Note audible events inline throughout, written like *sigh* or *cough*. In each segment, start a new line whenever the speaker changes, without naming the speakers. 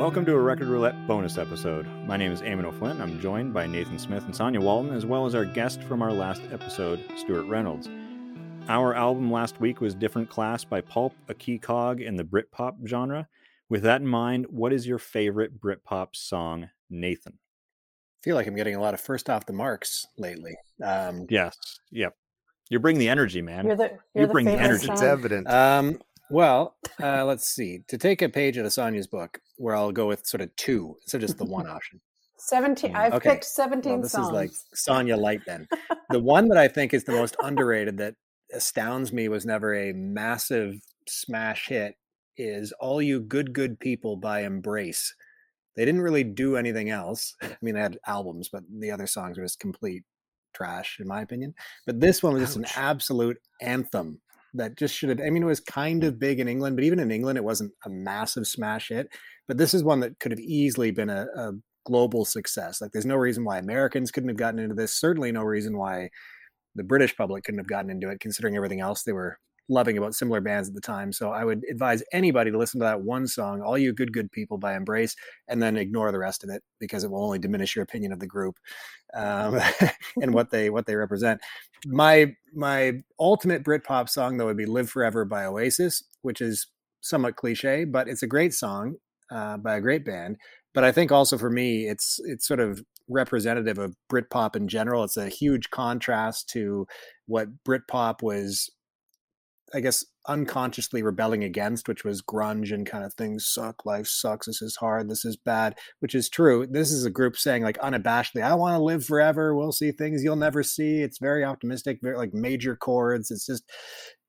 Welcome to a Record Roulette bonus episode. My name is Eamon O'Flynn. I'm joined by Nathan Smith and Sonia Walton, as well as our guest from our last episode, Stewart Reynolds. Our album last week was Different Class by Pulp, a key cog in the Britpop genre. With that in mind, what is your favorite Britpop song, Nathan?
I feel like I'm getting a lot of first off the marks lately. Um,
yes, yep. You bring the energy, man.
You're the, you're
you
the
bring the
favorite
energy.
song.
It's evident.
um, well, uh, let's see. To take a page out of Sonia's book, where I'll go with sort of two instead of just the one *laughs* option.
17.
Mm,
I've
okay.
picked 17
Well, this
songs.
is like Sonia Light. Then the *laughs* one that I think is the most underrated that astounds me was never a massive smash hit is "All You Good Good People" by Embrace. They didn't really do anything else. *laughs* I mean, they had albums, but the other songs were just complete trash, in my opinion. But this one was just an absolute anthem that just should have. I mean, it was kind of big in England, but even in England, it wasn't a massive smash hit. But this is one that could have easily been a, a global success. Like, there's no reason why Americans couldn't have gotten into this. Certainly, no reason why the British public couldn't have gotten into it, considering everything else they were loving about similar bands at the time. So I would advise anybody to listen to that one song, All You Good Good People by Embrace, and then ignore the rest of it because it will only diminish your opinion of the group um, *laughs* and what they what they represent. My my ultimate Britpop song though would be Live Forever by Oasis, which is somewhat cliche, but it's a great song uh, by a great band. But I think also for me, it's it's sort of representative of Britpop in general. It's a huge contrast to what Britpop was I guess unconsciously rebelling against, which was grunge and kind of things suck, life sucks, this is hard, this is bad, which is true. This is a group saying like unabashedly, I want to live forever. We'll see things you'll never see. It's very optimistic, very like major chords. It's just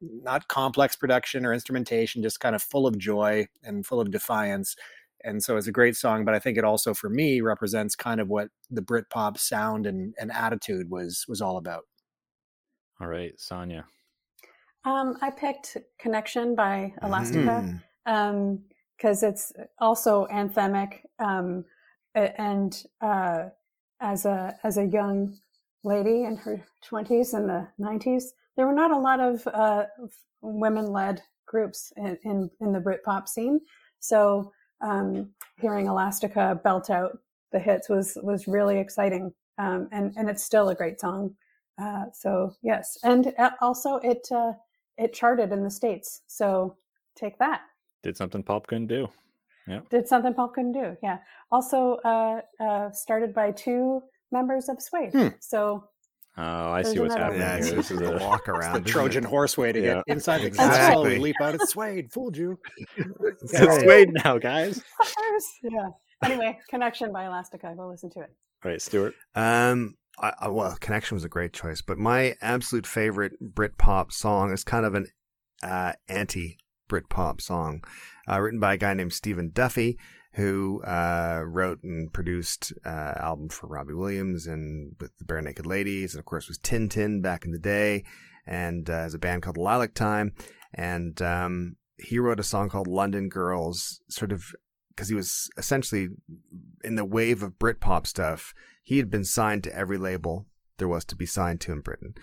not complex production or instrumentation, just kind of full of joy and full of defiance. And so it's a great song, but I think it also for me represents kind of what the Britpop sound and, and attitude was was all about.
All right, Sonia.
Um, I picked Connection by Elastica because it's also anthemic. Um, and uh, as a as a young lady in her 20s and the 90s, there were not a lot of uh, women led groups in, in, in the Britpop scene. So um, hearing Elastica belt out the hits was was really exciting, um, and and it's still a great song. Uh, so yes, and uh, also it uh, it charted in the states. So take that.
Did something Pulp couldn't do. Yeah.
Did something Paul couldn't do. Yeah. Also uh, uh, started by two members of Suede.
Hmm.
So
Oh, I see what's happening
Yeah,
here. This is
a
a
walk *laughs*
It's
around.
the Trojan
it?
horse way to
Yeah.
get *laughs* inside the
Exactly.
castle. Leap out. It's Suede. Fooled you. *laughs*
it's Suede now, guys.
Yeah. Anyway, Connection by Elastica. Go listen to it.
All right, Stewart.
Um, I, I, well, Connection was a great choice, but my absolute favorite Britpop song is kind of an uh, anti Britpop song, uh, written by a guy named Stephen Duffy, who uh, wrote and produced uh, album for Robbie Williams and with the Barenaked Ladies, and of course was Tin Tin back in the day, and uh, has a band called Lilac Time, and um, he wrote a song called London Girls, sort of because he was essentially in the wave of Britpop stuff. He had been signed to every label there was to be signed to in Britain.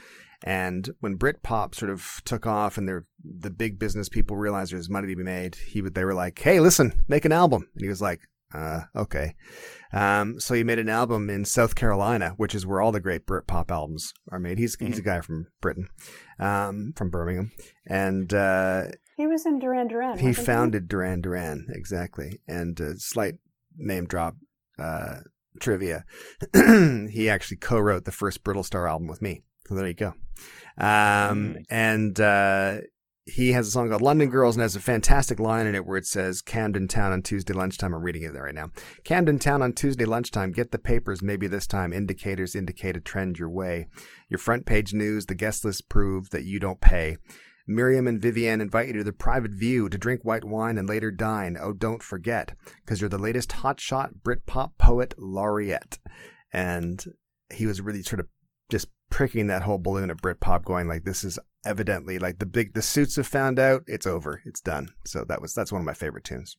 And when Britpop sort of took off and the big business people realized there was money to be made, he would, they were like, Hey, listen, make an album. And he was like, uh, okay. Um, so he made an album in South Carolina, which is where all the great Britpop albums are made. He's, he's a guy from Britain, um, from Birmingham. And, uh,
He was in Duran Duran.
he
wasn't
founded Duran Duran, exactly. And uh, slight name drop uh, trivia. *clears throat* he actually co-wrote the first Brittlestar album with me. So there you go. Um, And uh, he has a song called London Girls and has a fantastic line in it where it says, Camden Town on Tuesday lunchtime. I'm reading it there right now. Camden Town on Tuesday lunchtime. Get the papers maybe this time. Indicators indicate a trend your way. Your front page news, the guest list prove that you don't pay. Miriam and Vivienne invite you to the private view to drink white wine and later dine. Oh, don't forget, because you're the latest hotshot Britpop poet laureate. And he was really sort of just pricking that whole balloon of Britpop, going like, "This is evidently like the big the suits have found out. It's over. It's done." So that was that's one of my favorite tunes.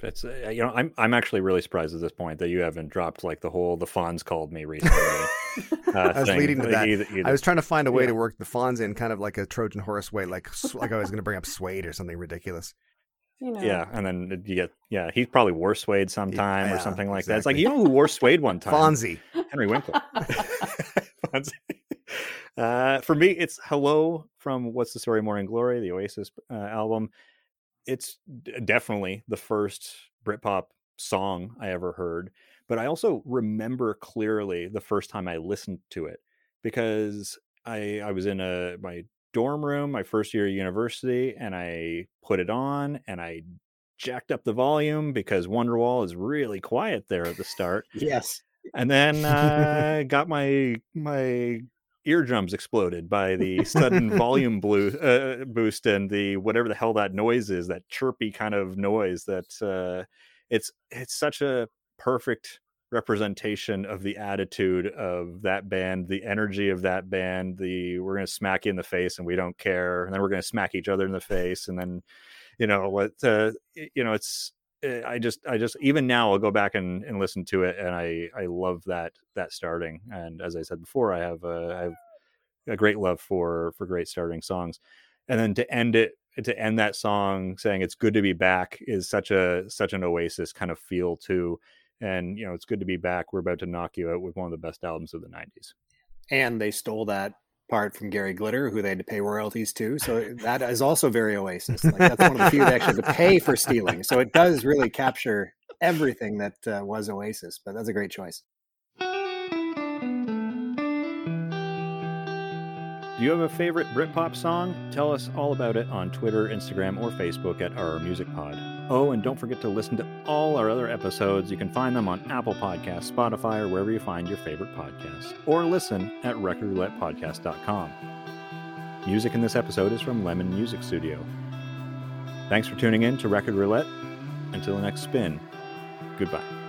It's uh, you know I'm I'm actually really surprised at this point that you haven't dropped like the whole the Fonz called me recently. *laughs* uh, *laughs*
I was
thing.
leading to
Like,
that.
either- either-
I was trying to find a way
Yeah.
to work the Fonz in kind of like a Trojan horse way, like like I was going to bring up Suede or something ridiculous.
you know.
Yeah, and then you get yeah, he's probably wore suede sometime
Yeah,
or something like that. It's like you know who wore suede one time?
Fonzie.
Henry Winkler. *laughs* *laughs* Fonzie. uh, for me, it's "Hello" from "What's the Story, Morning Glory," the Oasis uh, album. It's d- definitely the first Britpop song I ever heard, but I also remember clearly the first time I listened to it because I I was in a my dorm room my first year of university and I put it on and I jacked up the volume because Wonderwall is really quiet there at the start *laughs*
Yes.
and then *laughs* uh, got my my eardrums exploded by the sudden volume blue, uh, boost and the whatever the hell that noise is that chirpy kind of noise that uh, it's it's such a perfect representation of the attitude of that band the energy of that band the we're going to smack you in the face and we don't care and then we're going to smack each other in the face and then you know what uh, you know it's eh, I just I just even now I'll go back and, and listen to it and I I love that that starting and as I said before I have a, I have a great love for for great starting songs and then to end it to end that song saying it's good to be back is such a such an oasis kind of feel too and you know it's good to be back we're about to knock you out with one of the best albums of the 90s
And they stole that part from Gary Glitter, who they had to pay royalties to. So that is also very Oasis. Like that's one of the few that actually had to pay for stealing. So it does really capture everything that uh, was Oasis. But that's a great choice.
Do you have a favorite Britpop song? Tell us all about it on Twitter, Instagram, or Facebook at Our Music Pod. Oh, and don't forget to listen to all our other episodes. You can find them on Apple Podcasts, Spotify, or wherever you find your favorite podcasts. Or listen at recordroulettepodcast.com. Music in this episode is from Lemon Music Studio. Thanks for tuning in to Record Roulette. Until the next spin, goodbye.